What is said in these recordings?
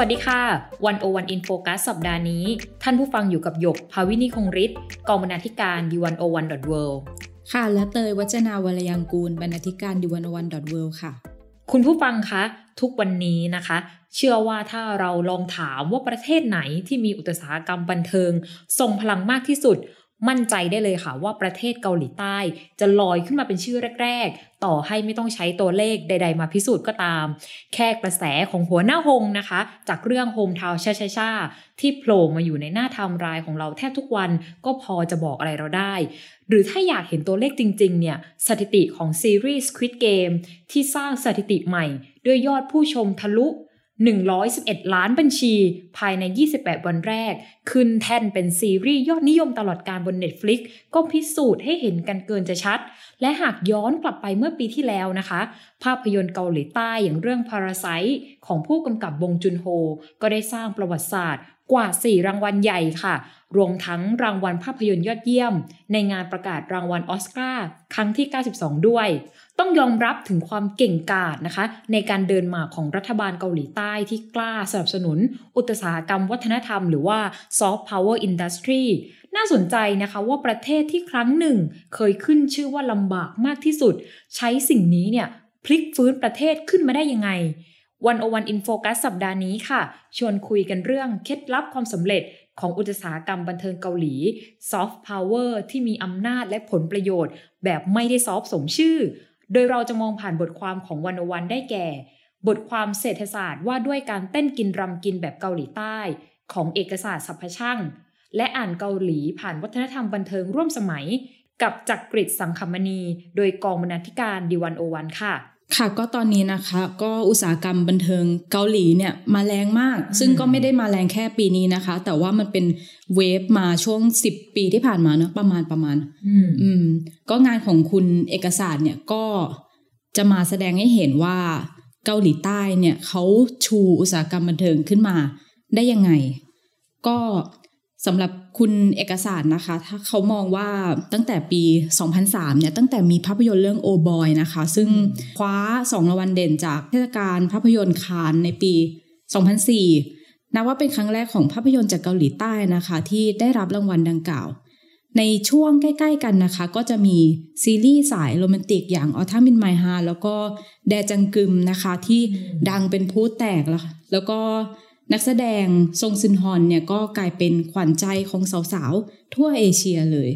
สวัสดีค่ะ One O One In Focus สัปดาห์นี้ ท่านผู้ฟังอยู่กับหยก ภาวินีคงฤทธิ์กองบรรณาธิการ The One O One dot world ค่ะ และเตยวัจนาวรยังกูลบรรณาธิการ The One O One dot world ค่ะ คุณผู้ฟังคะ ทุกวันนี้นะคะ เชื่อว่าถ้าเราลองถามว่าประเทศไหนที่มีอุตสาหกรรมบันเทิงทรงพลังมากที่สุด มั่นใจได้เลยค่ะว่าประเทศเกาหลีใต้ จะลอยขึ้นมาเป็นชื่อแรก ๆ ต่อให้ไม่ต้องใช้ตัวเลขใด ๆ มาพิสูจน์ก็ตาม แค่กระแสของหัวหน้าหงนะคะ จากเรื่องโฮมทาวชาชาชาที่โผล่มาอยู่ในหน้าทำรายของเราแทบทุกวันก็พอจะบอกอะไรเราได้ หรือถ้าอยากเห็นตัวเลขจริง ๆ เนี่ย สถิติของซีรีส์ Squid Game ที่สร้างสถิติใหม่ ด้วยยอดผู้ชมทะลุ 111 ล้านบัญชี ภายใน 28 วันแรก ขึ้นแท่นเป็นซีรีส์ยอดนิยมตลอดการบน Netflix ก็พิสูจน์ให้เห็นกันเกินจะชัด และหากย้อนกลับไปเมื่อปีที่แล้วนะคะ ภาพยนตร์เกาหลีใต้อย่างเรื่อง Parasite ของผู้กำกับบงจุนโฮ ก็ได้สร้างประวัติศาสตร์กว่า 4 รางวัลใหญ่ค่ะ รวมทั้งรางวัลภาพยนตร์ยอดเยี่ยม ในงานประกาศรางวัลออสการ์ครั้งที่ 92 ด้วย ต้องยอมรับถึงความเก่งกาจนะคะ ในการเดินหมากของรัฐบาลเกาหลีใต้ที่กล้าสนับสนุน อุตสาหกรรมวัฒนธรรมหรือว่า soft power industry น่าสนใจนะคะว่าประเทศที่ครั้งหนึ่ง เคยขึ้นชื่อว่าลำบากมากที่สุด ใช้สิ่งนี้เนี่ยพลิกฟื้นประเทศขึ้นมาได้ยังไง One O One In Focus สัปดาห์นี้ค่ะ ชวนคุยกันเรื่องเคล็ดลับความสำเร็จของอุตสาหกรรมบันเทิงเกาหลีซอฟต์พาวเวอร์ที่มีอำนาจและผลประโยชน์ แบบไม่ได้ soft สมชื่อ โดยเราจะมองผ่านบทความของ One O One ได้แก่ บทความเศรษฐศาสตร์ว่าด้วยการเต้นกินรำกินแบบเกาหลีใต้ ของเอกศาสตร์สัพพช่างและอ่านเกาหลีผ่านวัฒนธรรมบันเทิงร่วมสมัย กับจักกริดสังคมณี โดยกองบรรณาธิการดีวันโอวันค่ะ ค่ะก็ตอนนี้นะคะ ก็อุตสาหกรรมบันเทิงเกาหลีเนี่ยมาแรงมาก ซึ่งก็ไม่ได้มาแรงแค่ปีนี้นะคะ แต่ว่ามันเป็นเวฟมาช่วงสิบปีที่ผ่านมาเนาะประมาณประมาณ อืมก็งานของคุณเอกสารเนี่ยก็จะมาแสดงให้เห็นว่าเกาหลีใต้เนี่ยเขาชูอุตสาหกรรมบันเทิงขึ้นมาได้ยังไง ก็ สำหรับคุณเอกสารนะคะ ถ้าเขามองว่าตั้งแต่ปี 2003 เนี่ย ตั้งแต่มีภาพยนตร์เรื่องโอบอยนะคะ ซึ่งคว้าสองรางวัลเด่นจากเทศกาลภาพยนตร์คานในปี 2004 นับว่าเป็นครั้งแรกของภาพยนตร์จากเกาหลีใต้นะคะ ที่ได้รับรางวัลดังกล่าว ในช่วงใกล้ๆกันนะคะ ก็จะมีซีรีส์สายโรแมนติกอย่างออทามินไมฮาแล้วก็แดจังกึมนะคะ ที่ดังเป็นพูดแตกแล้วแล้วก็ นักแสดงซงซึนฮอนเนี่ยก็กลายเป็นขวัญใจของสาวๆ ทั่วเอเชียเลย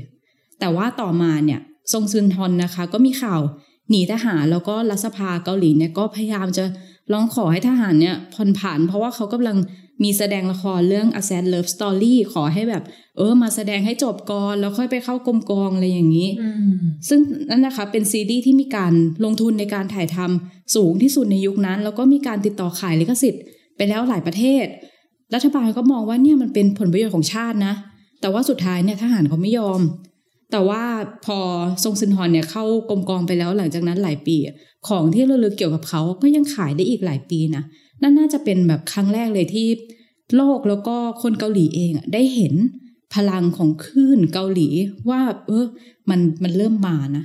แต่ว่าต่อมาเนี่ยซงซึนฮอนนะคะ ก็มีข่าวหนีทหารแล้วก็รัฐสภาเกาหลีเนี่ยก็พยายามจะร้องขอให้ทหารเนี่ยผ่อนผันเพราะว่าเขากำลังมีแสดงละครเรื่อง A Sad Love Story ขอให้แบบ เออ มาแสดงให้จบก่อน แล้วค่อยไปเข้ากรมกองอะไรอย่างนี้ ซึ่งนั่นนะคะเป็นซีดีที่มีการลงทุนในการถ่ายทำสูงที่สุดในยุคนั้น แล้วก็มีการติดต่อขายลิขสิทธิ์ ไปแล้วหลายประเทศ รัฐบาลก็มองว่าเนี่ยมันเป็นผลประโยชน์ของชาตินะ แต่ว่าสุดท้ายเนี่ยทหารเขาไม่ยอม แต่ว่าพอทรงซินฮอนเนี่ยเข้ากรมกองไปแล้วหลังจากนั้นหลายปี ของที่ระลึกเกี่ยวกับเขาก็ยังขายได้อีกหลายปีนะนั่นน่าจะเป็นแบบครั้งแรกเลยที่โลกแล้วก็คนเกาหลีเองได้เห็นพลังของคลื่นเกาหลีว่า เออมันมันเริ่มมานะ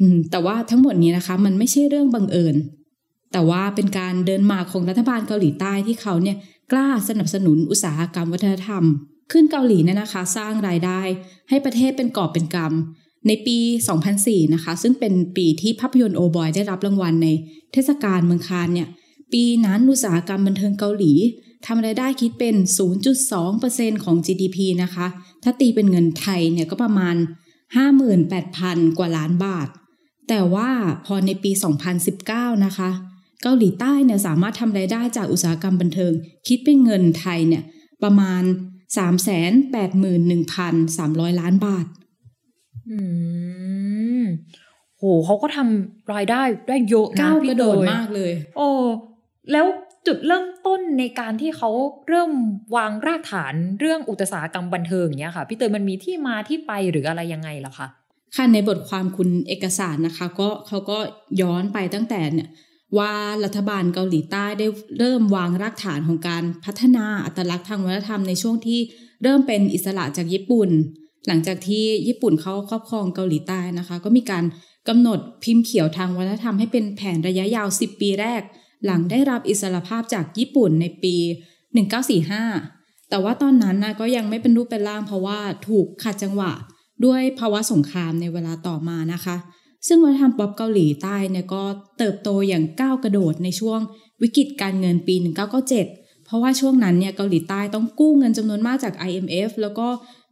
อืมแต่ว่าทั้งหมดนี้นะคะ มันไม่ใช่เรื่องบังเอิญ แต่ว่าเป็นการเดินมาของรัฐบาลเกาหลีใต้ที่เขาเนี่ยกล้าสนับสนุนอุตสาหกรรมวัฒนธรรม ขึ้นเกาหลีเนี่ยนะคะ สร้างรายได้ ให้ประเทศเป็นกอบเป็นกำในปี 2004 นะคะ ซึ่งเป็นปีที่ภาพยนตร์โอบอยได้รับรางวัลในเทศกาลเมืองคานเนี่ยปีนั้นอุตสาหกรรมบันเทิงเกาหลีทำรายได้คิดเป็น 0.2%ของ GDP นะคะ ถ้าตีเป็นเงินไทยเนี่ยก็ประมาณ 58,000 กว่าล้านบาท แต่ว่าพอในปี 2019 นะคะ เกาหลีใต้เนี่ยสามารถทำรายได้จากอุตสาหกรรมบันเทิง คิดเป็นเงินไทยเนี่ยประมาณสามแสนแปดหมื่นหนึ่งพันสามร้อยล้านบาท อืมโหเขาก็ทำรายได้ได้เยอะนะพี่กระโดดมากเลย โอ้แล้วจุดเริ่มต้นในการที่เขาเริ่มวางรากฐานเรื่องอุตสาหกรรมบันเทิงเนี้ยค่ะ พี่เตยมันมีที่มาที่ไปหรืออะไรยังไงล่ะคะค่ะในบทความคุณเอกสารนะคะ ก็เขาก็ย้อนไปตั้งแต่เนี่ย ว่ารัฐบาลเกาหลีใต้ได้เริ่มวางรากฐานของการพัฒนาอัตลักษณ์ทางวัฒนธรรมในช่วงที่เริ่มเป็นอิสระจากญี่ปุ่น หลังจากที่ญี่ปุ่นเขาครอบครองเกาหลีใต้นะคะ ก็มีการกำหนดพิมพ์เขียวทางวัฒนธรรมให้เป็นแผนระยะยาว 10 ปีแรก หลังได้รับอิสรภาพจากญี่ปุ่นในปี 1945 แต่ว่าตอนนั้นนะก็ยังไม่เป็นรูปเป็นร่างเพราะว่าถูกขัดจังหวะด้วยภาวะสงครามในเวลาต่อมานะคะ ซึ่งวัฒนธรรมป๊อปเกาหลีใต้เนี่ยก็เติบโตอย่างก้าวกระโดดในช่วงวิกฤตการเงินปี 1997 เพราะว่าช่วงนั้นเนี่ยเกาหลีใต้ต้องกู้เงินจำนวนมากจาก IMF แล้วก็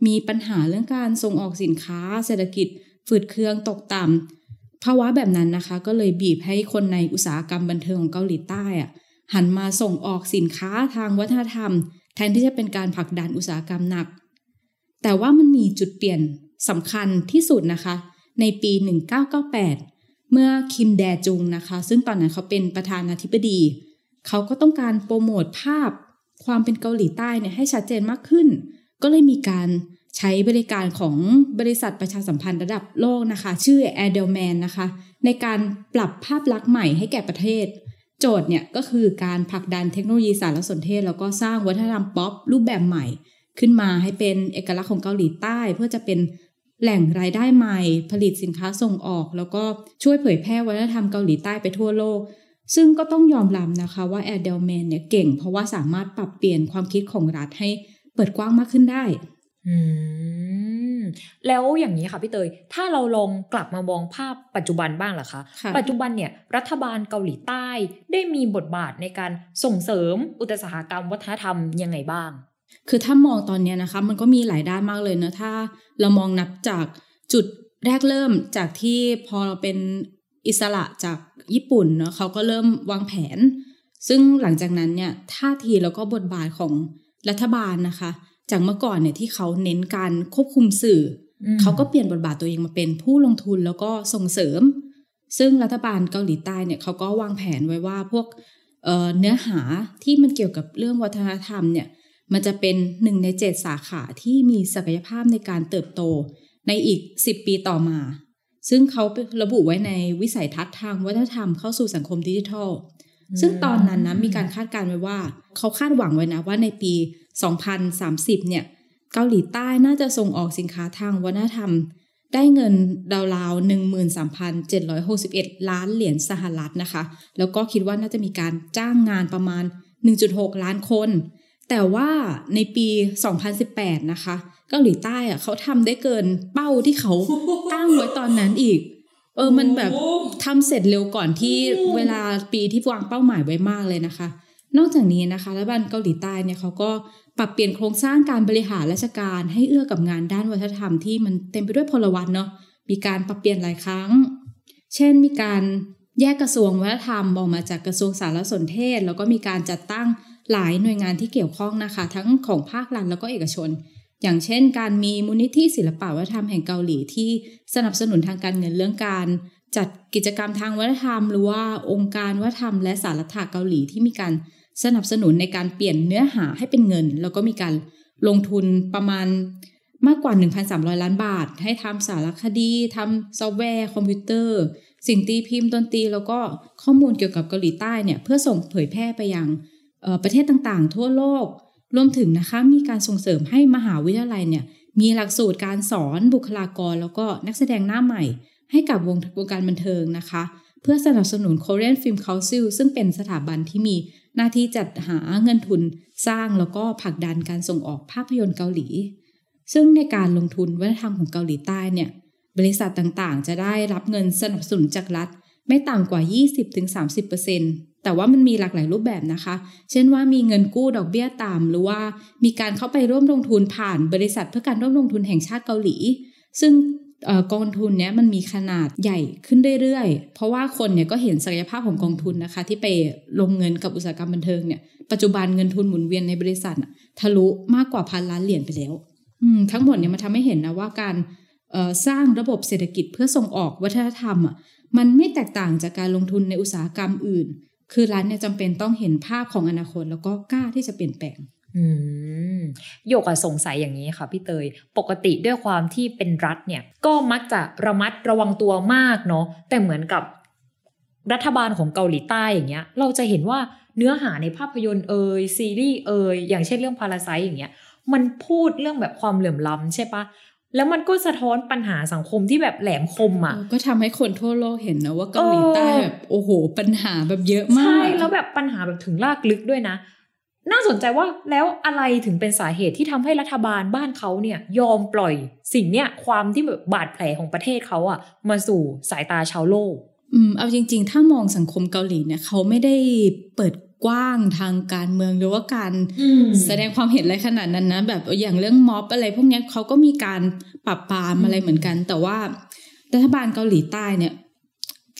มีปัญหาเรื่องการส่งออกสินค้า เศรษฐกิจฝืดเคืองตกต่ำภาวะแบบนั้นนะคะ ก็เลยบีบให้คนในอุตสาหกรรมบันเทิงของเกาหลีใต้อะหันมาส่งออกสินค้าทางวัฒนธรรม แทนที่จะเป็นการผลักดันอุตสาหกรรมหนัก แต่ว่ามันมีจุดเปลี่ยนสำคัญที่สุดนะคะ ในปี 1998 เมื่อคิมแดจุงนะคะ ซึ่งตอนนั้นเขาเป็นประธานาธิบดี เขาก็ต้องการโปรโมทภาพความเป็นเกาหลีใต้เนี่ยให้ชัดเจนมากขึ้น ก็เลยมีการใช้บริการของบริษัทประชาสัมพันธ์ระดับโลกนะคะ ชื่อ a d e l m a n นะคะ ในการปรับภาพลักษณ์ใหม่ให้แก่ประเทศ โจทย์เนี่ยก็คือการผลักดันเทคโนโลยีสารสนเทศ แล้วก็สร้างวัฒนธรรมป๊อปรูปแบบใหม่ ขึ้นมาให้เป็นเอกลักษณ์ของเกาหลีใต้ เพื่อจะเป็น แหล่งรายได้ใหม่ ผลิตสินค้าส่งออก แล้วก็ช่วยเผยแพร่วัฒนธรรมเกาหลีใต้ไปทั่วโลก ซึ่งก็ต้องยอมรับนะคะว่าแอดเดลแมนเนี่ยเก่ง เพราะว่าสามารถปรับเปลี่ยนความคิดของรัฐให้เปิดกว้างมากขึ้นได้ อืม แล้วอย่างนี้ค่ะพี่เตย ถ้าเราลองกลับมามองภาพปัจจุบันบ้างล่ะคะค่ะปัจจุบันเนี่ยรัฐบาลเกาหลีใต้ได้มีบทบาทในการส่งเสริมอุตสาหกรรมวัฒนธรรมยังไงบ้าง คือถ้ามองตอนเนี้ยนะคะ มันก็มีหลายด้านมากเลยเนอะถ้าเรามองนับจากจุดแรกเริ่มจากที่พอเราเป็นอิสระจากญี่ปุ่นเนาะเขาก็เริ่มวางแผน ซึ่งหลังจากนั้นเนี่ยท่าทีแล้วก็บทบาทของรัฐบาลนะคะ จากเมื่อก่อนเนี่ยที่เขาเน้นการควบคุมสื่ออมเขาก็เปลี่ยนบทบาทตัวเองมาเป็นผู้ลงทุนแล้วก็ส่งเสริม ซึ่งรัฐบาลเกาหลีใต้เนี่ยเขาก็วางแผนไว้ว่าพวกเอ่อเนื้อหาที่มันเกี่ยวกับเรื่องวัฒนธรรมเนี่ย มันจะเป็นหนึ่งในเจ็ดสาขาที่มีศักยภาพในการเติบโตในอีก 10 ปีต่อมา ซึ่งเขาระบุไว้ในวิสัยทัศน์ทางวัฒนธรรมเข้าสู่สังคมดิจิทัล ซึ่งตอนนั้นนะมีการคาดการณ์ไว้ว่า เขาคาดหวังไว้นะว่าในปี 2030 เนี่ย เกาหลีใต้น่าจะส่งออกสินค้าทางวัฒนธรรม ได้เงินราวๆ13,761 ล้านเหรียญสหรัฐนะคะ แล้วก็คิดว่าน่าจะมีการจ้างงานประมาณ 1.6 ล้านคน แต่ว่าในปี 2018 นะคะ เกาหลีใต้อะเขาทำได้เกินเป้าที่เขาตั้งไว้ตอนนั้นอีก เออมันแบบทำเสร็จเร็วก่อนที่เวลาปีที่วางเป้าหมายไว้มากเลยนะคะ นอกจากนี้นะคะรัฐบาลเกาหลีใต้เนี่ยเขาก็ปรับเปลี่ยนโครงสร้างการบริหารราชการให้เอื้อกับงานด้านวัฒนธรรมที่มันเต็มไปด้วยพลวัตเนาะมีการปรับเปลี่ยนหลายครั้ง เช่นมีการแยกกระทรวงวัฒนธรรมออกมาจากกระทรวงสารสนเทศ แล้วก็มีการจัดตั้ง หลายหน่วยงานที่เกี่ยวข้องนะคะ ทั้งของภาครัฐแล้วก็เอกชน อย่างเช่น การมีมูลนิธิศิลปวัฒนธรรมแห่งเกาหลีที่สนับสนุนทางการเงินเรื่องการจัดกิจกรรมทางวัฒนธรรม หรือว่าองค์การวัฒนธรรมและสารถาเกาหลีที่มีการสนับสนุนในการเปลี่ยนเนื้อหาให้เป็นเงิน แล้วก็มีการลงทุนประมาณมากกว่า 1,300 ล้านบาท ให้ทำสารคดีทำซอฟต์แวร์ คอมพิวเตอร์ สิ่งตีพิมพ์ดนตรีแล้วก็ข้อมูลเกี่ยวกับเกาหลีใต้เนี่ย เพื่อส่งเผยแพร่ไปยัง ประเทศต่างๆ ทั่วโลก รวมถึงนะคะมีการส่งเสริมให้มหาวิทยาลัยเนี่ยมีหลักสูตรการสอนบุคลากร แล้วก็นักแสดงหน้าใหม่ ให้กับวงวงการบันเทิงนะคะ เพื่อสนับสนุน Korean Film Council ซึ่งเป็นสถาบันที่มีหน้าที่จัดหาเงินทุนสร้างแล้วก็ผลักดันการส่งออกภาพยนตร์เกาหลี ซึ่งในการลงทุนวัฒนธรรมของเกาหลีใต้เนี่ยบริษัทต่างๆ จะได้รับเงินสนับสนุนจากรัฐ ไม่ต่ำกว่า 20-30% แต่ว่ามันมีหลากหลายรูปแบบนะคะ เช่นว่ามีเงินกู้ดอกเบี้ยต่ำหรือว่ามีการเข้าไปร่วมลงทุนผ่านบริษัทเพื่อการร่วมลงทุนแห่งชาติเกาหลี ซึ่งออกองทุนเนี้ยมันมีขนาดใหญ่ขึ้นเรื่อยๆ เพราะว่าคนเนี่ยก็เห็นศักยภาพของกองทุนนะคะ ที่ไปลงเงินกับอุตสาหกรรมบันเทิงเนี่ยปัจจุบันเงินทุนหมุนเวียนในบริษัททะลุมากกว่าพันล้านเหรียญไปแล้วทั้งหมดเนี่ยมันทำให้เห็นนะว่าการสร้างระบบเศรษฐกิจเพื่อส่งออกวัฒนธรรมอะมันไม่แตกต่างจากการลงทุนในอุตสาหกรรมอื่น คือรัฐเนี่ยจำเป็นต้องเห็นภาพของอนาคต แล้วก็กล้าที่จะเปลี่ยนแปลงโยกอะสงสัยอย่างนี้ค่ะพี่เตย ปกติด้วยความที่เป็นรัฐเนี่ย ก็มักจะระมัดระวังตัวมากเนาะแต่เหมือนกับรัฐบาลของเกาหลีใต้อย่างเงี้ย เราจะเห็นว่าเนื้อหาในภาพยนตร์เอยซีรีส์เอยอย่างเช่นเรื่องพาราไซอย่างเงี้ย มันพูดเรื่องแบบความเหลื่อมล้ำใช่ปะ แล้วมันก็สะท้อนปัญหาสังคมที่แบบแหลมคมอะเออก็ทำให้คนทั่วโลกเห็นนะว่าเกาหลีใต้เออแบบโอ้โห ปัญหาแบบเยอะมาก ใช่ แล้วแบบปัญหาแบบถึงลากลึกด้วยนะ น่าสนใจว่าแล้วอะไรถึงเป็นสาเหตุที่ทำให้รัฐบาลบ้านเขาเนี่ยยอมปล่อยสิ่งเนี้ยความที่แบบบาดแผลของประเทศเขาอะมาสู่สายตาชาวโลกอืมเอาจริง ๆ ถ้ามองสังคมเกาหลีเนี่ยเขาไม่ได้เปิด กว้างทางการเมืองหรือว่าการอืมแสดงความเห็นอะไรขนาดนั้นนะแบบอย่างเรื่องม็อบอะไรพวกเนี้ยเขาก็มีการปรับปรามอะไรเหมือนกัน แต่ว่ารัฐบาลเกาหลีใต้เนี่ย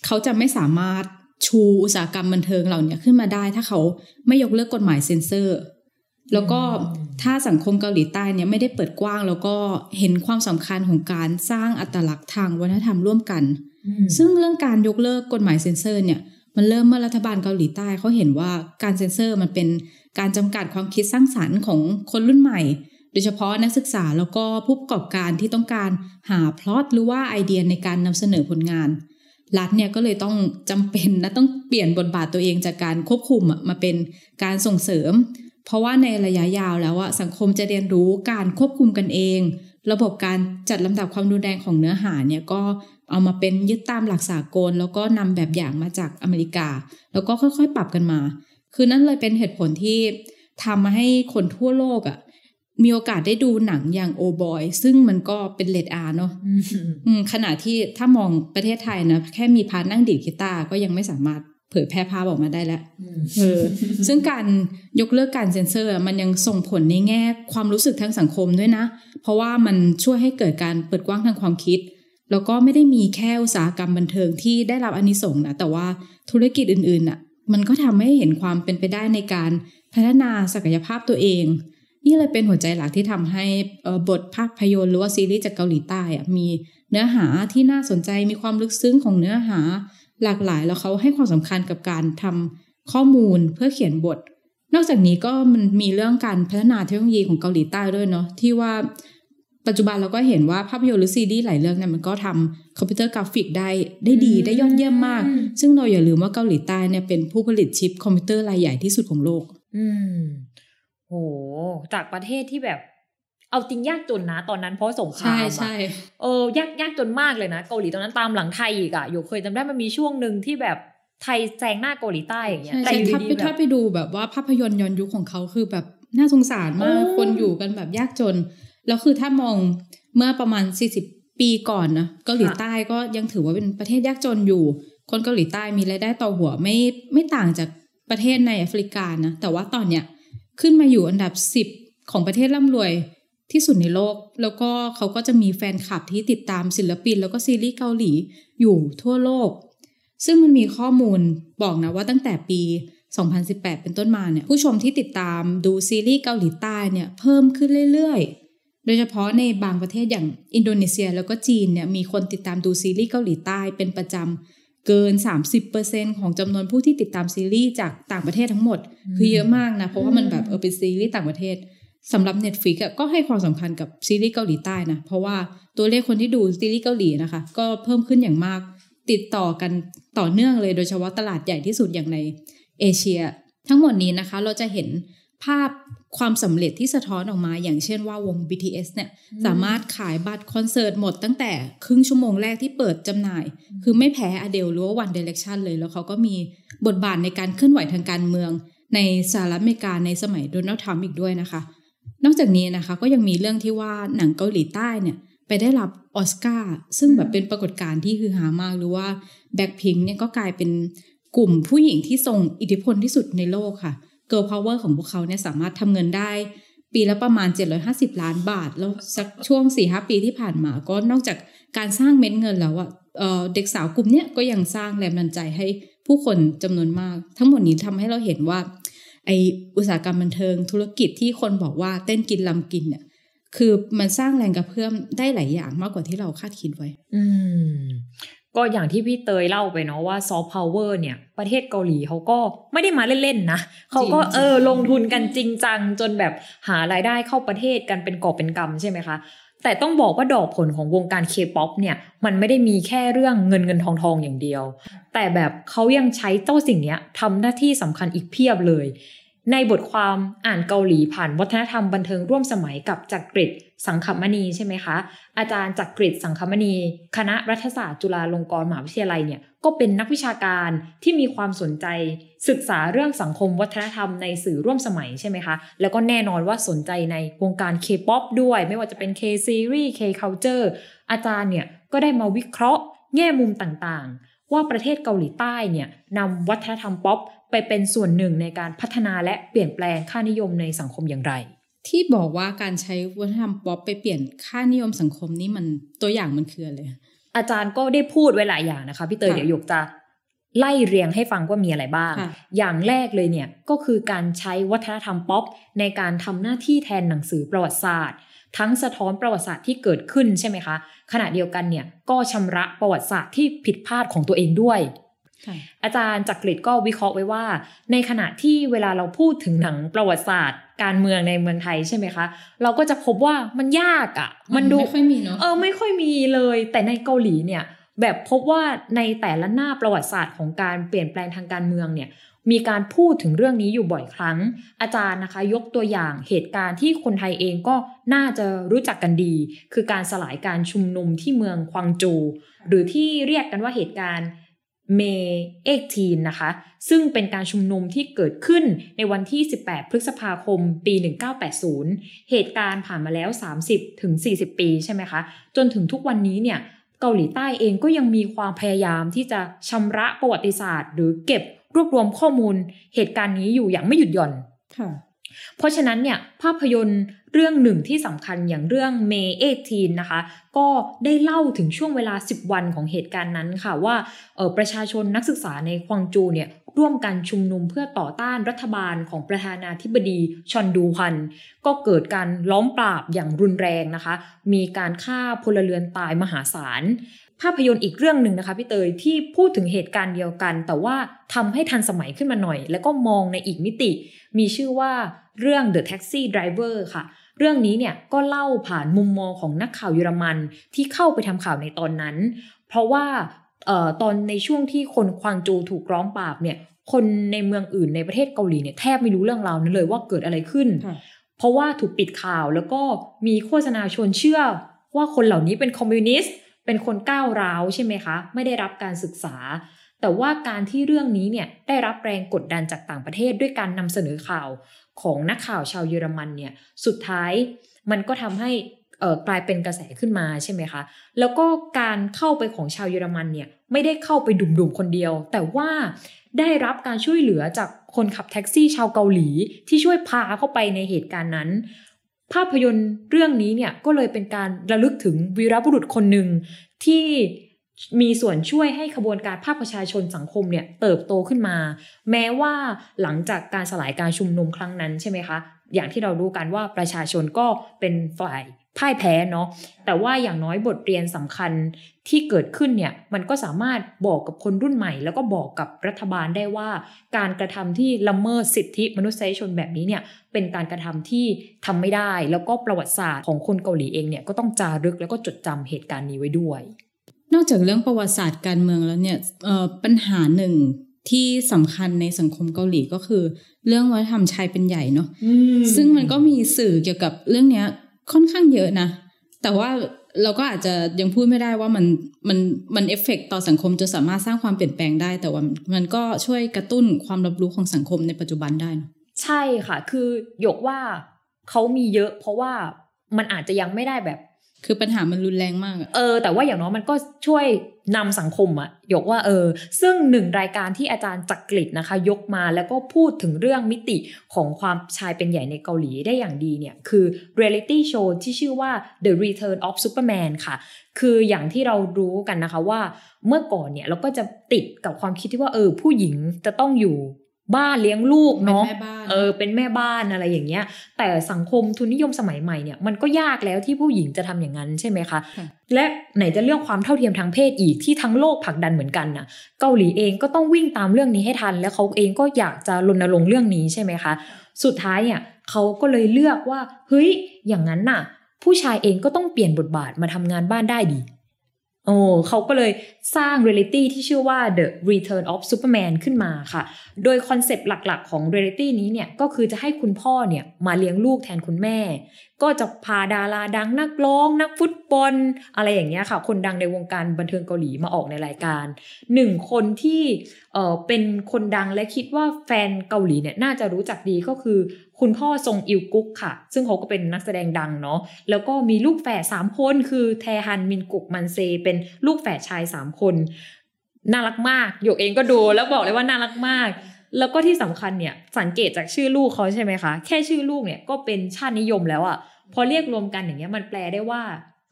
เขาจะไม่สามารถชูอุตสาหกรรมบันเทิงเหล่าเนี้ยขึ้นมาได้ ถ้าเขาไม่ยกเลิกกฎหมายเซ็นเซอร์ แล้วก็ถ้าสังคมเกาหลีใต้เนี่ยไม่ได้เปิดกว้าง แล้วก็เห็นความสำคัญของการสร้างอัตลักษณ์ทางวัฒนธรรมร่วมกัน ซึ่งเรื่องการยกเลิกกฎหมายเซ็นเซอร์เนี่ย มันเริ่มเมื่อรัฐบาลเกาหลีใต้เขาเห็นว่าการเซ็นเซอร์มันเป็นการจำกัดความคิดสร้างสรรค์ของคนรุ่นใหม่ โดยเฉพาะนักศึกษาแล้วก็ผู้ประกอบการที่ต้องการหาพล็อตหรือว่าไอเดียในการนำเสนอผลงานรัฐเนี่ยก็เลยต้องจำเป็นและต้องเปลี่ยนบทบาทตัวเองจากการควบคุมอะมาเป็นการส่งเสริม เพราะว่าในระยะยาวแล้วอะสังคมจะเรียนรู้การควบคุมกันเอง ระบบการจัดลำดับความรุนแรงของเนื้อหาเนี่ยก็ เอามาเป็นยึดตามหลักสากล แล้วก็นำแบบอย่างมาจากอเมริกา แล้วก็ค่อยๆ ปรับกันมา คือนั่นเลยเป็นเหตุผลที่ทำให้คนทั่วโลกอะมีโอกาสได้ดูหนังอย่างโอบอยซึ่งมันก็เป็นเลดอาเนาะอืมขณะที่ถ้ามองประเทศไทยนะ แค่มีพาร์ทนั่งดีดกีตาร์ก็ยังไม่สามารถเผยแพร่ภาพออกมาได้แล้วเออซึ่งการยกเลิกการเซ็นเซอร์อะมันยังส่งผลในแง่ความรู้สึกทางสังคมด้วยนะ เพราะว่ามันช่วยให้เกิดการเปิดกว้างทางความคิด แล้วก็ไม่ได้มีแค่อุตสาหกรรมบันเทิงที่ได้รับอานิสงส์นะแต่ว่าธุรกิจอื่นๆน่ะมันก็ทำให้เห็นความเป็นไปได้ในการพัฒนาศักยภาพตัวเอง นี่เลยเป็นหัวใจหลักที่ทำให้บทภาพยนตร์หรือว่าซีรีส์จากเกาหลีใต้อะมีเนื้อหาที่น่าสนใจมีความลึกซึ้งของเนื้อหาหลากหลายแล้วเขาให้ความสำคัญกับการทำข้อมูลเพื่อเขียนบท นอกจากนี้ก็มันมีเรื่องการพัฒนาเทคโนโลยีของเกาหลีใต้ด้วยเนาะที่ว่า ปัจจุบันเราก็เห็นว่าภาพยนตร์หรือซีรีส์หลายเรื่องเนี่ยมันก็ทำคอมพิวเตอร์กราฟิกได้ได้ดีได้ยอดเยี่ยมมาก ซึ่งเราอย่าลืมว่าเกาหลีใต้เนี่ยเป็นผู้ผลิตชิปคอมพิวเตอร์รายใหญ่ที่สุดของโลก อืมโห จากประเทศที่แบบ เอาจริงยากจนนะ ตอนนั้นเพราะสงครามใช่อะใช่เออยากยากจนมากเลยนะ เกาหลีตอนนั้นตามหลังไทยอีกอะโยเคยจำได้มันมีช่วงหนึ่งที่แบบไทยแซงหน้าเกาหลีใต้อย่างเงี้ยใช่แต่ใช่อยู่ถ้าดีไปๆแบถ้าบไปดูแบบว่าภาพยนตร์ย้อนยุคของเขาคือแบบน่าสงสารมากโอ้คนอยู่กันแบบยากจน แล้วคือถ้ามองเมื่อประมาณ 40 ปีก่อนนะเกาหลีใต้ก็ยังถือว่าเป็นประเทศยากจนอยู่ คนเกาหลีใต้มีรายได้ต่อหัวไม่ไม่ต่างจากประเทศในแอฟริกานะแต่ว่าตอนเนี้ยขึ้นมาอยู่อันดับ 10 ของประเทศร่ำรวยที่สุดในโลก แล้วก็เขาก็จะมีแฟนคลับที่ติดตามศิลปิน แล้วก็ซีรีส์เกาหลีอยู่ทั่วโลก ซึ่งมันมีข้อมูลบอกนะว่าตั้งแต่ปี 2018 เป็นต้นมาเนี่ยผู้ชมที่ติดตามดูซีรีส์เกาหลีใต้เนี่ยเพิ่มขึ้นเรื่อยๆ โดยเฉพาะในบางประเทศอย่างอินโดนีเซียแล้วก็จีนเนี่ยมีคนติดตามดูซีรีส์เกาหลีใต้เป็นประจำเกิน 30%ของจำนวนผู้ที่ติดตามซีรีส์จากต่างประเทศทั้งหมด คือเยอะมากนะ เพราะว่ามันแบบเออเป็นซีรีส์ต่างประเทศสำหรับ Netflix ก็ให้ความสำคัญกับซีรีส์เกาหลีใต้นะ เพราะว่าตัวเลขคนที่ดูซีรีส์เกาหลีนะคะ ก็เพิ่มขึ้นอย่างมากติดต่อกันต่อเนื่องเลยโดยเฉพาะตลาดใหญ่ที่สุดอย่างในเอเชีย ทั้งหมดนี้นะคะเราจะเห็น ภาพความสำเร็จที่สะท้อนออกมา อย่างเช่นว่าวง BTS เนี่ยสามารถขายบัตรคอนเสิร์ตหมดตั้งแต่ครึ่งชั่วโมงแรกที่เปิดจำหน่าย คือไม่แพ้อเดลหรือว่า One Direction เลย แล้วเขาก็มีบทบาทในการเคลื่อนไหวทางการเมือง ในสหรัฐอเมริกาในสมัยโดนัลด์ทรัมป์อีกด้วยนะคะ นอกจากนี้นะคะก็ยังมีเรื่องที่ว่าหนังเกาหลีใต้เนี่ยไปได้รับออสการ์ซึ่งแบบเป็นปรากฏการณ์ที่คือหามากหรือว่าแบ็คพิงเนี่ยก็กลายเป็นกลุ่มผู้หญิงที่ทรงอิทธิพลที่สุดในโลกค่ะ Girl Power ของพวกเขาเนี่ยสามารถทำเงินได้ ปีละประมาณ 750 ล้านบาท แล้วสักช่วง 4-5 ปีที่ผ่านมาก็นอกจากการสร้างเม็ดเงินแล้วอะเด็กสาวกลุ่มเนี้ยก็ยังสร้างแรงบันดาลใจให้ผู้คนจำนวนมาก ทั้งหมดนี้ทำให้เราเห็นว่าไออุตสาหกรรมบันเทิงธุรกิจที่คนบอกว่าเต้นกินลำกินเนี่ยคือมันสร้างแรงกระเพื่อมได้หลายอย่างมากกว่าที่เราคาดคิดไว้ อืม ก็อย่างที่พี่เตยเล่าไปเนาะว่าซอฟต์พาวเวอร์เนี่ย ประเทศเกาหลีเขาก็ไม่ได้มาเล่นๆนะเขาก็จริงๆเออลงทุนกันจริงจังจนแบบหารายได้เข้าประเทศกันเป็นกอบเป็นกำใช่ไหมคะแต่ต้องบอกว่าดอกผลของวงการเคป๊อปเนี่ย มันไม่ได้มีแค่เรื่องเงินเงินทองทองอย่างเดียว แต่แบบเขายังใช้เจ้าสิ่งเนี้ยทำหน้าที่สำคัญอีกเพียบเลย ในบทความอ่านเกาหลีผ่านวัฒนธรรมบันเทิงร่วมสมัยกับจักรกริช สังคมณีใช่ไหมคะ อาจารย์จักริดสังคมณี คณะรัฐศาสตร์จุฬาลงกรณ์มหาวิทยาลัยเนี่ยก็เป็นนักวิชาการที่มีความสนใจ ศึกษาเรื่องสังคมวัฒนธรรมในสื่อร่วมสมัยใช่ไหมคะ แล้วก็แน่นอนว่าสนใจในวงการ K-POP ด้วย ไม่ว่าจะเป็น K-Series K-Culture อาจารย์เนี่ยก็ได้มาวิเคราะห์ แง่มุมต่างๆ ว่าประเทศเกาหลีใต้เนี่ยนำวัฒนธรรมป๊อปไปเป็นส่วนหนึ่งในการพัฒนาและเปลี่ยนแปลงค่านิยมในสังคมอย่างไร ที่บอกว่าการใช้วัฒนธรรมป๊อปไปเปลี่ยนค่านิยมสังคมนี่มันตัวอย่างมันคืออะไรอาจารย์ก็ได้พูดไว้หลายอย่างนะคะพี่เตยค่ะเดี๋ยวหยกจะไล่เรียงให้ฟังว่ามีอะไรบ้างค่ะอย่างแรกเลยเนี่ยก็คือการใช้วัฒนธรรมป๊อปในการทำหน้าที่แทนหนังสือประวัติศาสตร์ ทั้งสะท้อนประวัติศาสตร์ที่เกิดขึ้นใช่ไหมคะ ขณะเดียวกันเนี่ยก็ชำระประวัติศาสตร์ที่ผิดพลาดของตัวเองด้วยค่ะ อาจารย์จักรกริชก็วิเคราะห์ไว้ว่า ในขณะที่เวลาเราพูดถึงหนังประวัติศาสตร์ การเมืองในเมืองไทยใช่ไหมคะ เราก็จะพบว่ามันยากอะ่ะ มันดูไม่ค่อยมีเนาะเออไม่ค่อยมีเลย แต่ในเกาหลีเนี่ย แบบพบว่าในแต่ละหน้าประวัติศาสตร์ของการเปลี่ยนแปลงทางการเมืองเนี่ยมีการพูดถึงเรื่องนี้อยู่บ่อยครั้ง อาจารย์นะคะยกตัวอย่างเหตุการณ์ที่คนไทยเองก็น่าจะรู้จักกันดี คือการสลายการชุมนุมที่เมืองควางโจวหรือที่เรียกกันว่าเหตุการณ์ เมเอกทีนนะคะ ซึ่งเป็นการชุมนุมที่เกิดขึ้นในวันที่ 18 พฤษภาคม ปี 1980 เหตุการณ์ผ่านมาแล้ว 30 ถึง 40 ปีใช่ไหมคะ จนถึงทุกวันนี้เนี่ย เกาหลีใต้เองก็ยังมีความพยายามที่จะชำระประวัติศาสตร์ หรือเก็บรวบรวมข้อมูล เหตุการณ์นี้อยู่อย่างไม่หยุดหย่อน ค่ะ เพราะฉะนั้นเนี่ยภาพยนตร์ เรื่องหนึ่งที่สำคัญอย่างเรื่องเมเอทีนนะคะ ก็ได้เล่าถึงช่วงเวลา 10 วันของเหตุการณ์นั้นค่ะว่าออประชาชนนักศึกษาในควางจูเนี่ยร่วมกันชุมนุมเพื่อต่อต้านรัฐบาลของประธานาธิบดีชอนดูฮัน ก็เกิดการล้อมปราบอย่างรุนแรงนะคะ มีการฆ่าพลเรือนตายมหาศาล ภาพยนตร์อีกเรื่องหนึ่งนะคะพี่เตยที่พูดถึงเหตุการณ์เดียวกัน แต่ว่าทำให้ทันสมัยขึ้นมาหน่อย แล้วก็มองในอีกมิติ มีชื่อว่าเรื่อง The Taxi Driver ค่ะ เรื่องนี้เนี่ยก็เล่าผ่านมุมมองของนักข่าวเยอรมันที่เข้าไปทำข่าวในตอนนั้น เพราะว่าเอ่อตอนในช่วงที่คนควางโจวถูกล้อมปราบเนี่ย คนในเมืองอื่นในประเทศเกาหลีเนี่ยแทบไม่รู้เรื่องราวนั้นเลยว่าเกิดอะไรขึ้นค่ะเพราะว่าถูกปิดข่าวแล้วก็มีโฆษณาชวนเชื่อว่าคนเหล่านี้เป็นคอมมิวนิสต์เป็นคนก้าวร้าวใช่ไหมคะ ไม่ได้รับการศึกษา แต่ว่าการที่เรื่องนี้เนี่ยได้รับแรงกดดันจากต่างประเทศด้วยการนำเสนอข่าว ของนักข่าวชาวเยอรมันเนี่ยสุดท้ายมันก็ทำให้เอ่อกลายเป็นกระแสขึ้นมาใช่ไหมคะ แล้วก็การเข้าไปของชาวเยอรมันเนี่ยไม่ได้เข้าไปดุ่มๆคนเดียว แต่ว่าได้รับการช่วยเหลือจากคนขับแท็กซี่ชาวเกาหลี ที่ช่วยพาเข้าไปในเหตุการณ์นั้น ภาพยนตร์เรื่องนี้เนี่ยก็เลยเป็นการระลึกถึงวีรบุรุษคนหนึ่งที่ มีส่วนช่วยให้ขบวนการภาคประชาชนสังคมเนี่ยเติบโตขึ้นมา แม้ว่าหลังจากการสลายการชุมนุมครั้งนั้นใช่ไหมคะ อย่างที่เรารู้กันว่าประชาชนก็เป็นฝ่ายพ่ายแพ้เนาะแต่ว่าอย่างน้อยบทเรียนสำคัญที่เกิดขึ้นเนี่ยมันก็สามารถบอกกับคนรุ่นใหม่ แล้วก็บอกกับรัฐบาลได้ว่า การกระทำที่ละเมิดสิทธิมนุษยชนแบบนี้เนี่ยเป็นการกระทำที่ทำไม่ได้ แล้วก็ประวัติศาสตร์ของคนเกาหลีเองเนี่ยก็ต้องจารึกแล้วก็จดจำเหตุการณ์นี้ไว้ด้วย นอกจากเรื่องประวัติศาสตร์การเมืองแล้วเนี่ยเอ่อปัญหาหนึ่งที่สำคัญในสังคมเกาหลีก็คือ เรื่องวัฒนธรรมชายเป็นใหญ่เนาะซึ่งมันก็มีสื่อเกี่ยวกับเรื่องเนี้ยค่อนข้างเยอะนะ แต่ว่าเราก็อาจจะยังพูดไม่ได้ว่ามันมันมันเอฟเฟกต่อสังคมจนสามารถสร้างความเปลี่ยนแปลงได้ แต่ว่ามันก็ช่วยกระตุ้นความรับรู้ของสังคมในปัจจุบันได้เนอะใช่ค่ะ คือหยกว่าเขามีเยอะ เพราะว่ามันอาจจะยังไม่ได้แบบ คือปัญหามันรุนแรงมากอะเออ แต่ว่าอย่างน้อยมันก็ช่วยนำสังคมอะยกว่าเออ ซึ่งหนึ่งรายการที่อาจารย์จักริดนะคะ ยกมาแล้วก็พูดถึงเรื่องมิติของความชายเป็นใหญ่ในเกาหลีได้อย่างดีเนี่ย คือ reality show ที่ชื่อว่า The Return of Superman ค่ะ คืออย่างที่เรารู้กันนะคะว่าเมื่อก่อนเนี่ยเราก็จะติดกับความคิดที่ว่าเออผู้หญิงจะต้องอยู่ บ้านเลี้ยงลูกเนาะเป็นแม่บ้านเออเป็นแม่บ้านอะไรอย่างเงี้ย แต่สังคมทุนนิยมสมัยใหม่เนี่ยมันก็ยากแล้วที่ผู้หญิงจะทำอย่างนั้นใช่ไหมคะค่ะและไหนจะเรื่องความเท่าเทียมทางเพศอีกที่ทั้งโลกผลักดันเหมือนกันน่ะเกาหลีเองก็ต้องวิ่งตามเรื่องนี้ให้ทัน แล้วเขาเองก็อยากจะรณรงค์เรื่องนี้ใช่ไหมคะ สุดท้ายเนี่ยเขาก็เลยเลือกว่าเฮ้ยอย่างนั้นน่ะ ผู้ชายเองก็ต้องเปลี่ยนบทบาทมาทำงานบ้านได้ดี โอ้เขาก็เลยสร้างเรียลิตี้ที่ชื่อว่า The Return of Superman ขึ้นมาค่ะ โดยคอนเซปต์หลักๆ ของเรียลิตี้นี้เนี่ยก็คือจะให้คุณพ่อเนี่ยมาเลี้ยงลูกแทนคุณแม่ ก็จะพาดาราดังนักร้อง นักฟุตบอล อะไรอย่างเงี้ยค่ะ คนดังในวงการบันเทิงเกาหลีมาออกในรายการหนึ่งคนที่เออเป็นคนดังและคิดว่าแฟนเกาหลีเนี่ยน่าจะรู้จักดีก็คือ คุณพ่อซงอิลกุกค่ะ ซึ่งเขาก็เป็นนักแสดงดังเนาะแล้วก็มีลูกแฝดสามคนคือแทฮันมินกุกมันเซ เป็นลูกแฝดชายสามคน น่ารักมากโยกเองก็ดูแล้วบอกเลยว่าน่ารักมาก แล้วก็ที่สำคัญเนี่ยสังเกตจากชื่อลูกเขาใช่ไหมคะแค่ชื่อลูกเนี่ยก็เป็นชาตินิยมแล้วอะ่ะพอเรียกรวมกันอย่างเงี้ยมันแปลได้ว่า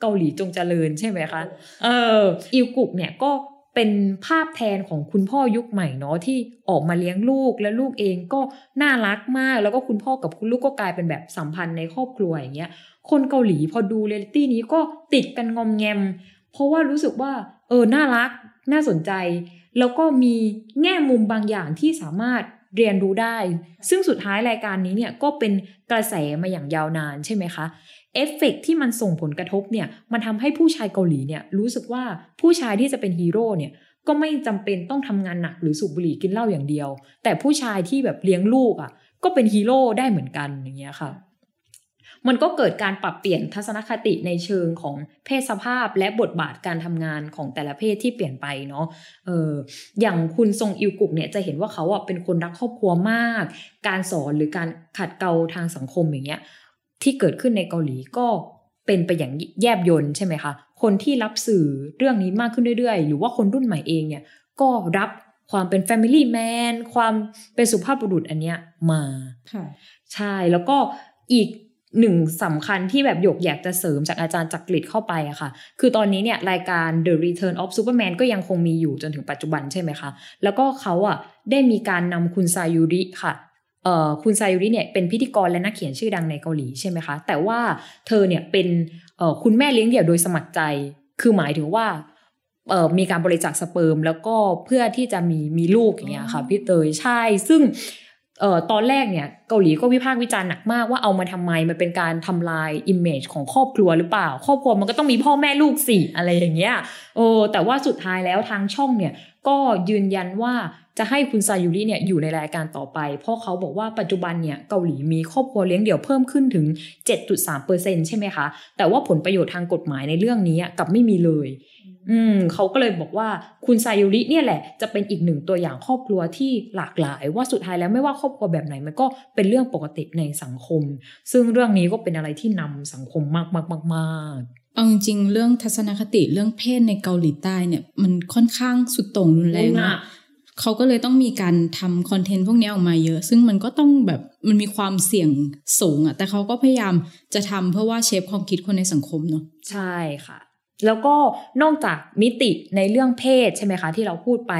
เกาหลีจงเจริญใช่ไหมคะ เอออิวกุกเนี่ยก็ เป็นภาพแทนของคุณพ่อยุคใหม่เนาะที่ออกมาเลี้ยงลูกและลูกเองก็น่ารักมาก แล้วก็คุณพ่อกับคุณลูกก็กลายเป็นแบบสัมพันธ์ในครอบครัวอย่างเงี้ยคนเกาหลีพอดูเรียลิตี้นี้ก็ติดกันงอมแงม เพราะว่ารู้สึกว่าเออน่ารักน่าสนใจ แล้วก็มีแง่มุมบางอย่างที่สามารถเรียนรู้ได้ ซึ่งสุดท้ายรายการนี้เนี่ยก็เป็นกระแสมาอย่างยาวนานใช่ไหมคะ เอฟเฟกต์ที่มันส่งผลกระทบเนี่ยมันทำให้ผู้ชายเกาหลีเนี่ยรู้สึกว่าผู้ชายที่จะเป็นฮีโร่เนี่ยก็ไม่จำเป็นต้องทำงานหนักหรือสูบบุหรี่กินเหล้าอย่างเดียว แต่ผู้ชายที่แบบเลี้ยงลูกอะก็เป็นฮีโร่ได้เหมือนกันอย่างเงี้ยค่ะ มันก็เกิดการปรับเปลี่ยนทัศนคติในเชิงของเพศสภาพและบทบาทการทำงานของแต่ละเพศที่เปลี่ยนไปเนาะเอออย่างคุณทรงอิวกุกเนี่ยจะเห็นว่าเขาอะเป็นคนรักครอบครัวมาก การสอนหรือการขัดเกลาทางสังคมอย่างเงี้ย ที่เกิดขึ้นในเกาหลีก็เป็นไปอย่างแยบยนใช่ไหมคะ คนที่รับสื่อเรื่องนี้มากขึ้นเรื่อยๆ หรือว่าคนรุ่นใหม่เองเนี่ยก็รับความเป็น Family Man ความเป็นสุภาพบุรุษอันเนี้ยมาค่ะใช่แล้วก็อีกหนึ่งสำคัญที่แบบหยกอยากจะเสริมจากอาจารย์จักริดเข้าไปอะค่ะ คือตอนนี้เนี่ยรายการ The Return of Superman ก็ยังคงมีอยู่จนถึงปัจจุบันใช่ไหมคะ แล้วก็เขาอะได้มีการนำคุณซายุริค่ะเอ่อ คุณซายุริเนี่ยเป็นพิธีกรและนักเขียนชื่อดังในเกาหลีใช่ไหมคะ แต่ว่าเธอเนี่ยเป็นคุณแม่เลี้ยงเดี่ยวโดยสมัครใจ คือหมายถึงว่ามีการบริจาคสเปิร์ม แล้วก็เพื่อที่จะมีมีลูกอย่างเงี้ยค่ะพี่เตยใช่ ซึ่ง เอ่อตอนแรกเนี่ยเกาหลีก็วิพากษ์วิจารณ์หนักมากว่าเอามาทำไมมันเป็นการทำลาย image ของครอบครัวหรือเปล่า ครอบครัวมันก็ต้องมีพ่อแม่ลูกสิอะไรอย่างเงี้ยโอ้แต่ว่าสุดท้ายแล้วทางช่องเนี่ยก็ยืนยันว่าจะให้คุณซายุริเนี่ยอยู่ในรายการต่อไป เพราะเขาบอกว่าปัจจุบันเนี่ยเกาหลีมีครอบครัวเลี้ยงเดี่ยวเพิ่มขึ้นถึง 7.3%ใช่ไหมคะ แต่ว่าผลประโยชน์ทางกฎหมายในเรื่องนี้กับไม่มีเลย อืมเขาก็เลยบอกว่าคุณซายุริเนี่ยแหละจะเป็นอีกหนึ่งตัวอย่างครอบครัวที่หลากหลาย ว่าสุดท้ายแล้วไม่ว่าครอบครัวแบบไหนมันก็เป็นเรื่องปกติในสังคม ซึ่งเรื่องนี้ก็เป็นอะไรที่นำสังคมมากมากมากมากเอาจริงๆเรื่องทัศนคติเรื่องเพศในเกาหลีใต้เนี่ย มันค่อนข้างสุดโต่งรุนแรงมากเขาก็เลยต้องมีการทำคอนเทนต์พวกนี้ออกมาเยอะ ซึ่งมันก็ต้องแบบมันมีความเสี่ยงสูงอะแต่เขาก็พยายามจะทำเพื่อว่าเชฟความคิดคนในสังคมเนาะใช่ค่ะ แล้วก็นอกจากมิติในเรื่องเพศใช่ไหมคะ ที่เราพูดไป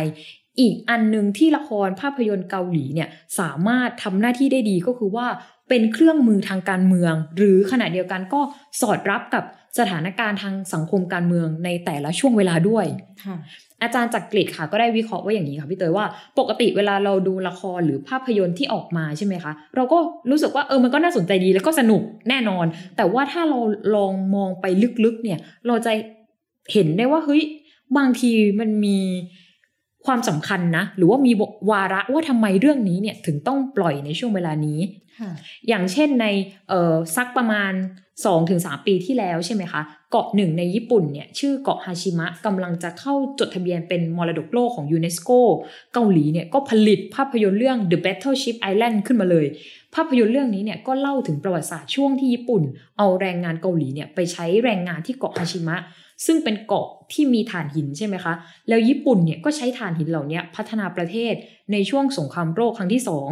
อีกอันหนึ่งที่ละครภาพยนตร์เกาหลีเนี่ยสามารถทำหน้าที่ได้ดีก็คือว่า เป็นเครื่องมือทางการเมือง หรือขณะเดียวกันก็สอดรับกับสถานการณ์ทางสังคมการเมืองในแต่ละช่วงเวลาด้วยค่ะอาจารย์จักกริดค่ะก็ได้วิเคราะห์ไว้อย่างนี้ค่ะพี่เตยว่าปกติเวลาเราดูละครหรือภาพยนตร์ที่ออกมาใช่ไหมคะ เราก็รู้สึกว่าเออมันก็น่าสนใจดีแล้วก็สนุกแน่นอน แต่ว่าถ้าเราลองมองไปลึกๆเนี่ย เราจะเห็นได้ว่าเฮ้ยบางทีมันมี ความสำคัญนะ หรือว่ามีวาระว่าทำไมเรื่องนี้เนี่ยถึงต้องปล่อยในช่วงเวลานี้ค่ะอย่างเช่นในเอ่อสักประมาณ 2-3 ปีที่แล้วใช่ไหมคะ เกาะหนึ่งในญี่ปุ่นเนี่ยชื่อเกาะฮาชิมะกำลังจะเข้าจดทะเบียนเป็นมรดกโลกของยูเนสโกเกาหลีเนี่ยก็ผลิตภาพยนตร์เรื่อง The Battleship Island ขึ้นมาเลย ภาพยนตร์เรื่องนี้เนี่ยก็เล่าถึงประวัติศาสตร์ช่วงที่ญี่ปุ่น เอาแรงงานเกาหลีเนี่ยไปใช้แรงงานที่เกาะฮาชิมะ ซึ่งเป็นเกาะที่มีถ่านหินใช่ไหมคะ แล้วญี่ปุ่นเนี่ยก็ใช้ถ่านหินเหล่านี้พัฒนาประเทศในช่วงสงครามโลกครั้งที่สอง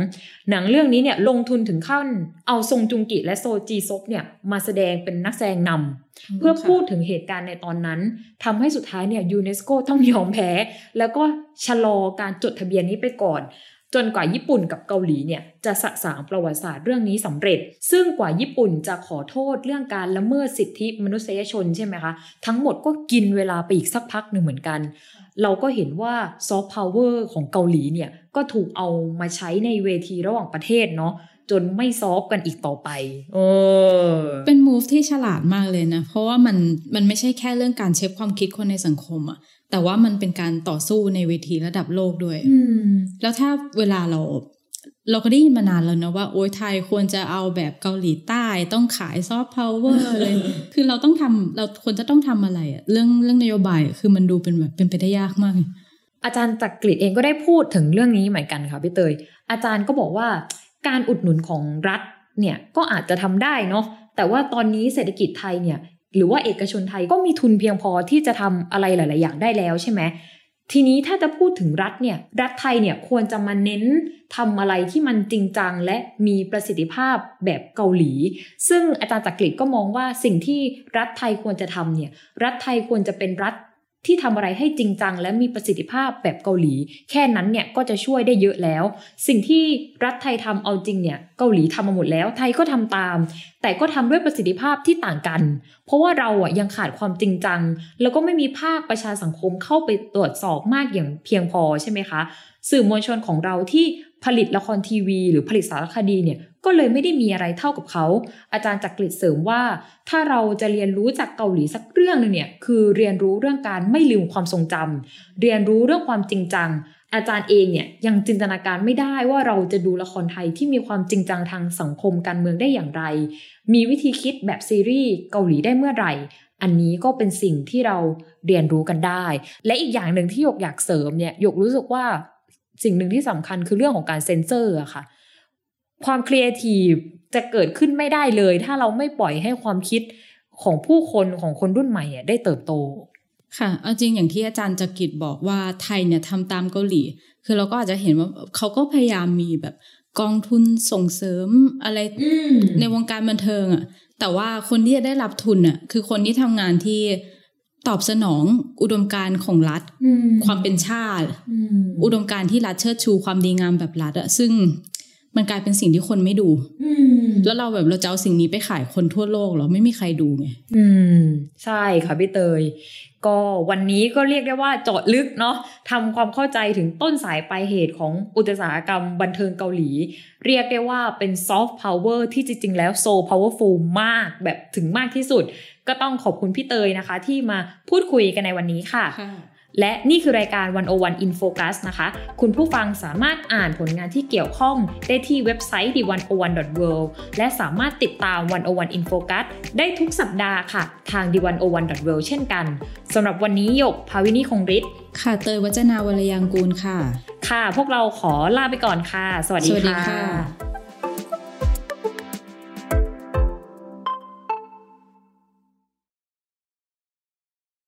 หนังเรื่องนี้เนี่ยลงทุนถึงขั้นเอาซงจุงกิและโซจีซบเนี่ยมาแสดงเป็นนักแสดงนำเพื่อพูดถึงเหตุการณ์ในตอนนั้นทำให้สุดท้ายเนี่ยยูเนสโกต้องยอมแพ้ แล้วก็ชะลอการจดทะเบียนนี้ไปก่อน จนกว่าญี่ปุ่นกับเกาหลีเนี่ยจะสะสางประวัติศาสตร์เรื่องนี้สำเร็จ ซึ่งกว่าญี่ปุ่นจะขอโทษเรื่องการละเมิดสิทธิมนุษยชนใช่ไหมคะ ทั้งหมดก็กินเวลาไปอีกสักพักหนึ่งเหมือนกัน เราก็เห็นว่าซอฟต์พาวเวอร์ของเกาหลีเนี่ยก็ถูกเอามาใช้ในเวทีระหว่างประเทศเนาะจนไม่ soft กันอีกต่อไปเออเป็น move ที่ฉลาดมากเลยนะ เพราะว่ามันมันไม่ใช่แค่เรื่องการเช็คความคิดคนในสังคมอะ แต่ว่ามันเป็นการต่อสู้ในเวทีระดับโลกด้วยอืมแล้วถ้าเวลาเราเราก็ได้ยินมานานแล้วนะว่า โอ้ยไทยควรจะเอาแบบเกาหลีใต้ต้องขายซอฟต์พาวเวอร์เลย คือเราต้องทำเราควรจะต้องทำอะไรอะเรื่องเรื่องนโยบายอะคือมันดูเป็นแบบเป็นไปได้ยากมาก อาจารย์จักริดเองก็ได้พูดถึงเรื่องนี้เหมือนกันค่ะพี่เตย อาจารย์ก็บอกว่าการอุดหนุนของรัฐเนี่ยก็อาจจะทำได้เนาะแต่ว่าตอนนี้เศรษฐกิจไทยเนี่ย หรือว่าเอกชนไทยก็มีทุนเพียงพอที่จะทำอะไรหลาย ๆ อย่างได้แล้วใช่ไหมทีนี้ถ้าจะพูดถึงรัฐเนี่ยรัฐไทยเนี่ยควรจะมาเน้นทำอะไรที่มันจริงจังและมีประสิทธิภาพแบบเกาหลี ซึ่งอาจารย์จักริดก็มองว่าสิ่งที่รัฐไทยควรจะทำเนี่ยรัฐไทยควรจะเป็นรัฐ ที่ทำอะไรให้จริงจัง และมีประสิทธิภาพแบบเกาหลี แค่นั้นเนี่ยก็จะช่วยได้เยอะแล้ว สิ่งที่รัฐไทยทำเอาจริงเนี่ยเกาหลีทำมาหมดแล้ว ไทยก็ทำตาม แต่ก็ทำด้วยประสิทธิภาพที่ต่างกัน เพราะว่าเราอะยังขาดความจริงจัง แล้วก็ไม่มีภาคประชาสังคมเข้าไปตรวจสอบมากอย่างเพียงพอใช่ไหมคะ สื่อมวลชนของเราที่ ผลิตละครทีวี หรือผลิตสารคดีเนี่ยก็เลยไม่ได้มีอะไรเท่ากับเขา อาจารย์จักริดเสริมว่า ถ้าเราจะเรียนรู้จากเกาหลีสักเรื่องหนึงเนี่ยคือเรียนรู้เรื่องการไม่ลืมความทรงจำเรียนรู้เรื่องความจริงจัง อาจารย์เองเนี่ยยังจินตนาการไม่ได้ว่าเราจะดูละครไทยที่มีความจริงจังทางสังคมการเมืองได้อย่างไร มีวิธีคิดแบบซีรีส์เกาหลีได้เมื่อไหร่ อันนี้ก็เป็นสิ่งที่เราเรียนรู้กันได้ และอีกอย่างหนึ่งที่หยกอยากเสริมเนี่ยหยกรู้สึกว่า สิ่งหนึ่งที่สำคัญคือเรื่องของการเซ็นเซอร์อะค่ะ ความครีเอทีฟจะเกิดขึ้นไม่ได้เลย ถ้าเราไม่ปล่อยให้ความคิดของผู้คนของคนรุ่นใหม่อะได้เติบโต ค่ะเอาจริงอย่างที่อาจารย์จักริดบอกว่าไทยเนี่ยทำตามเกาหลี คือเราก็อาจจะเห็นว่าเขาก็พยายามมีแบบกองทุนส่งเสริมอะไรอืมในวงการบันเทิงอะแต่ว่าคนที่จะได้รับทุนอะคือคนที่ทำงานที่ ตอบสนองอุดมการณ์ของรัฐอืมความเป็นชาติอืมอุดมการณ์ที่รัฐเชิดชูความดีงามแบบรัฐอะซึ่ง มันกลายเป็นสิ่งที่คนไม่ดูอืมแล้วเราแบบเราจะเอาสิ่งนี้ไปขายคนทั่วโลกเหรอไม่มีใครดูไงอืม ใช่ค่ะพี่เตย ก็วันนี้ก็เรียกได้ว่าเจาะลึกเนาะทำความเข้าใจถึงต้นสายปลายเหตุของอุตสาหกรรมบันเทิงเกาหลี เรียกได้ว่าเป็นซอฟต์พาวเวอร์ที่จริง ๆ แล้ว so powerful มากแบบถึงมากที่สุด ก็ต้องขอบคุณพี่เตยนะคะ ที่มาพูดคุยกันในวันนี้ค่ะ และนี่คือรายการ 101 In Focus นะคะ คุณผู้ฟังสามารถอ่านผลงานที่เกี่ยวข้องได้ที่เว็บไซต์ d101.world และสามารถติดตาม 101 In Focus ได้ทุกสัปดาห์ค่ะ ทาง d101.world เช่นกันสำหรับวันนี้หยกภาวินีคงฤทธิ์ค่ะเตยวัจนาวรยางกูลค่ะ ค่ะ พวกเราขอลาไปก่อนค่ะ สวัสดีสวัสดีค่ะค่ะ